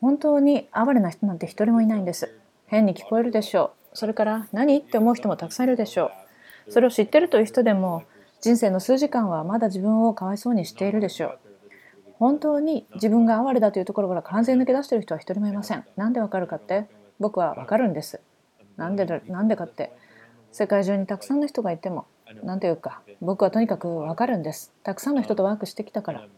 本当に哀れな人なんて一人もいないんです。変に聞こえるでしょう。それから何って思う人もたくさんいるでしょう。それを知ってるという人でも人生の数時間はまだ自分をかわいそうにしているでしょう。本当に自分が哀れだというところから完全に抜け出している人は一人もいません。なんでわかるかって？僕はわかるんです。なんでなんでかって？世界中にたくさんの人がいても何というか僕はとにかくわかるんです。たくさんの人とワークしてきたから。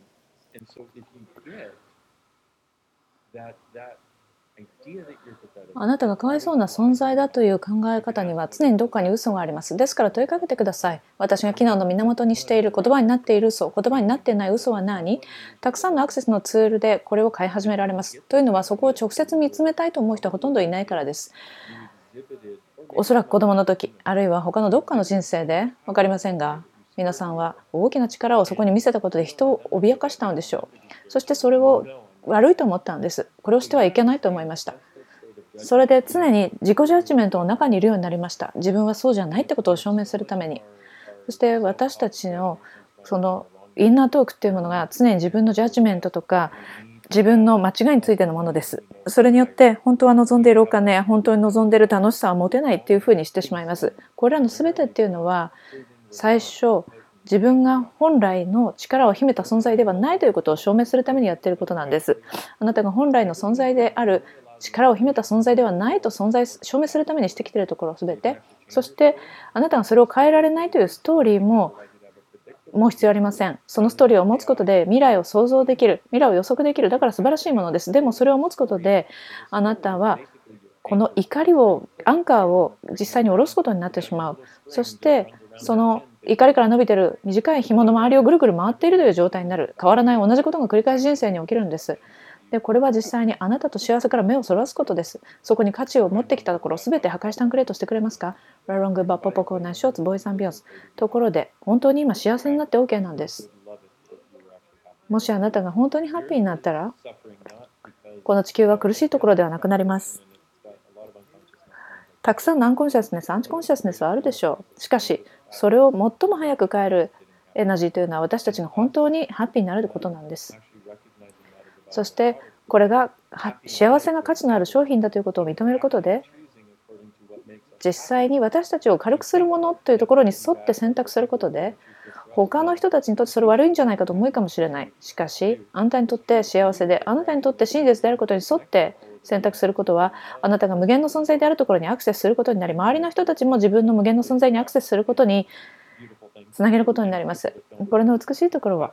あなたがかわいそうな存在だという考え方には常にどこかに嘘があります。ですから問いかけてください。私が機能の源にしている言葉になっている嘘、言葉になっていない嘘は何？たくさんのアクセスのツールでこれを買い始められます。というのはそこを直接見つめたいと思う人はほとんどいないからです。おそらく子供の時、あるいは他のどっかの人生で分かりませんが、皆さんは大きな力をそこに見せたことで人を脅かしたのでしょう。そしてそれを悪いと思ったんです。これをしてはいけないと思いました。それで常に自己ジャッジメントの中にいるようになりました。自分はそうじゃないってことを証明するために。そして私たちのそのインナートークっていうものが常に自分のジャッジメントとか自分の間違いについてのものです。それによって本当は望んでいるお金、本当に望んでいる楽しさは持てないっていうふうにしてしまいます。これらの全てっていうのは最初自分が本来の力を秘めた存在ではないということを証明するためにやっていることなんです。あなたが本来の存在である力を秘めた存在ではないと存在証明するためにしてきているところ全てそしてあなたがそれを変えられないというストーリーももう必要ありません。そのストーリーを持つことで未来を想像できる未来を予測できる。だから素晴らしいものです。でもそれを持つことであなたはこの怒りをアンカーを実際に下ろすことになってしまう。そしてその怒りから伸びてる短い紐の周りをぐるぐる回っているという状態になる。変わらない同じことが繰り返し人生に起きるんです。でこれは実際にあなたと幸せから目をそらすことです。そこに価値を持ってきたところ全て破壊したんくれとしてくれますか？ラロングバッポポコーナーショーツボーイズアンビヨンスところで本当に今幸せになって OK なんです。もしあなたが本当にハッピーになったらこの地球は苦しいところではなくなります。たくさんの unconsciousness anti-consciousness はあるでしょう。しかしそれを最も早く変えるエナジーというのは私たちが本当にハッピーになることなんです。そしてこれが幸せが価値のある商品だということを認めることで実際に私たちを軽くするものというところに沿って選択することで他の人たちにとってそれ悪いんじゃないかと思うかもしれない。しかしあなたにとって幸せであなたにとって真実であることに沿って選択することはあなたが無限の存在であるところにアクセスすることになり周りの人たちも自分の無限の存在にアクセスすることにつなげることになります。これの美しいところは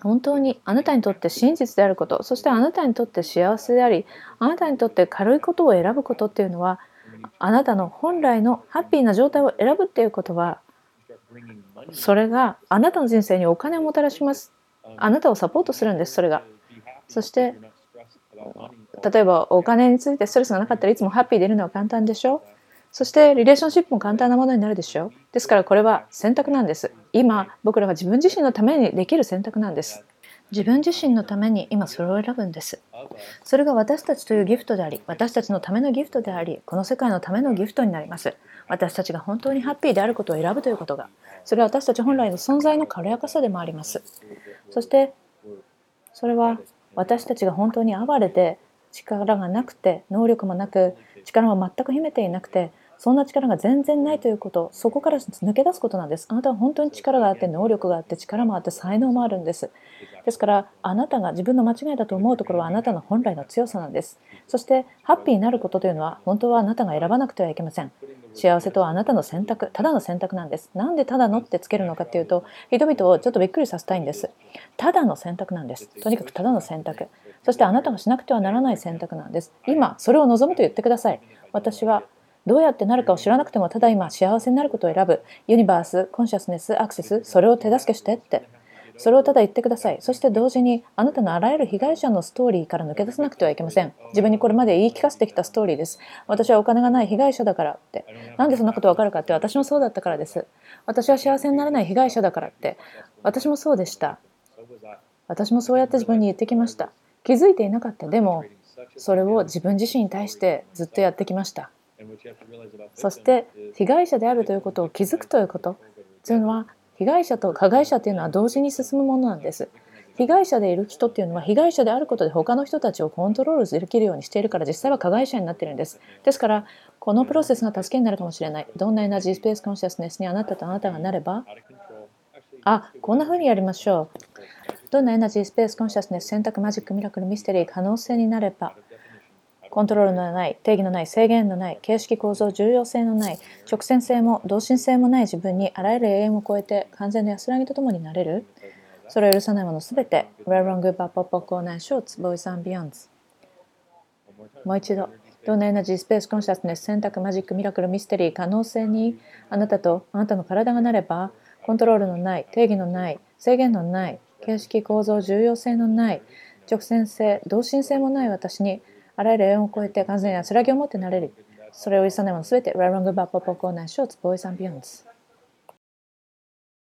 本当にあなたにとって真実であることそしてあなたにとって幸せでありあなたにとって軽いことを選ぶことっていうのはあなたの本来のハッピーな状態を選ぶっていうことはそれがあなたの人生にお金をもたらしますあなたをサポートするんですそれがそして例えばお金についてストレスがなかったらいつもハッピーでいるのは簡単でしょ？そしてリレーションシップも簡単なものになるでしょ？う。ですからこれは選択なんです。今僕らが自分自身のためにできる選択なんです。自分自身のために今それを選ぶんです。それが私たちというギフトであり、私たちのためのギフトであり、この世界のためのギフトになります。私たちが本当にハッピーであることを選ぶということが、それは私たち本来の存在の軽やかさでもあります。そして、それは私たちが本当に哀れで力がなくて、能力もなく、力も全く秘めていなくて、そんな力が全然ないということそこから抜け出すことなんですあなたは本当に力があって能力があって力もあって才能もあるんですですからあなたが自分の間違いだと思うところはあなたの本来の強さなんです。そしてハッピーになることというのは本当はあなたが選ばなくてはいけません。幸せとはあなたの選択ただの選択なんです。なんでただのってつけるのかっていうと人々をちょっとびっくりさせたいんです。ただの選択なんです。とにかくただの選択。そしてあなたがしなくてはならない選択なんです。今それを望むと言ってください。私はどうやってなるかを知らなくてもただ今幸せになることを選ぶ。ユニバースコンシャスネスアクセスそれを手助けしてって。それをただ言ってください。そして同時にあなたのあらゆる被害者のストーリーから抜け出さなくてはいけません。自分にこれまで言い聞かせてきたストーリーです。私はお金がない被害者だからって。なんでそんなことわかるかって私もそうだったからです。私は幸せにならない被害者だからって。私もそうでした。私もそうやって自分に言ってきました。気づいていなかった。でもそれを自分自身に対してずっとやってきました。そして被害者であるということを気づくということ。というのは被害者と加害者というのは同時に進むものなんです。被害者でいる人っていうのは被害者であることで他の人たちをコントロールできるようにしているから実際は加害者になってるんです。ですからこのプロセスが助けになるかもしれない。どんなエナジースペースコンシャスネスにあなたとあなたがなれば？あこんな風にやりましょう。どんなエナジースペースコンシャスネス選択マジックミラクルミステリー可能性になれば。コントロールのない定義のない制限のない形式構造重要性のない直線性も同心性もない自分にあらゆる永遠を超えて完全な安らぎとともになれる。それを許さないものすべて Where Wrong Bob, Pop Pop Corner Shorts Boys and Beyonds もう一度どんなエナジースペースコンシャスネス選択マジックミラクルミステリー可能性にあなたとあなたの体がなればコントロールのない定義のない制限のない形式構造重要性のない直線性同心性もない私にあらゆる縁を超えて完全に安らぎを持ってなれる。それを許さないもすべて、ライロングバッパポコーナーショーツ、ボーイサンビヨンズ。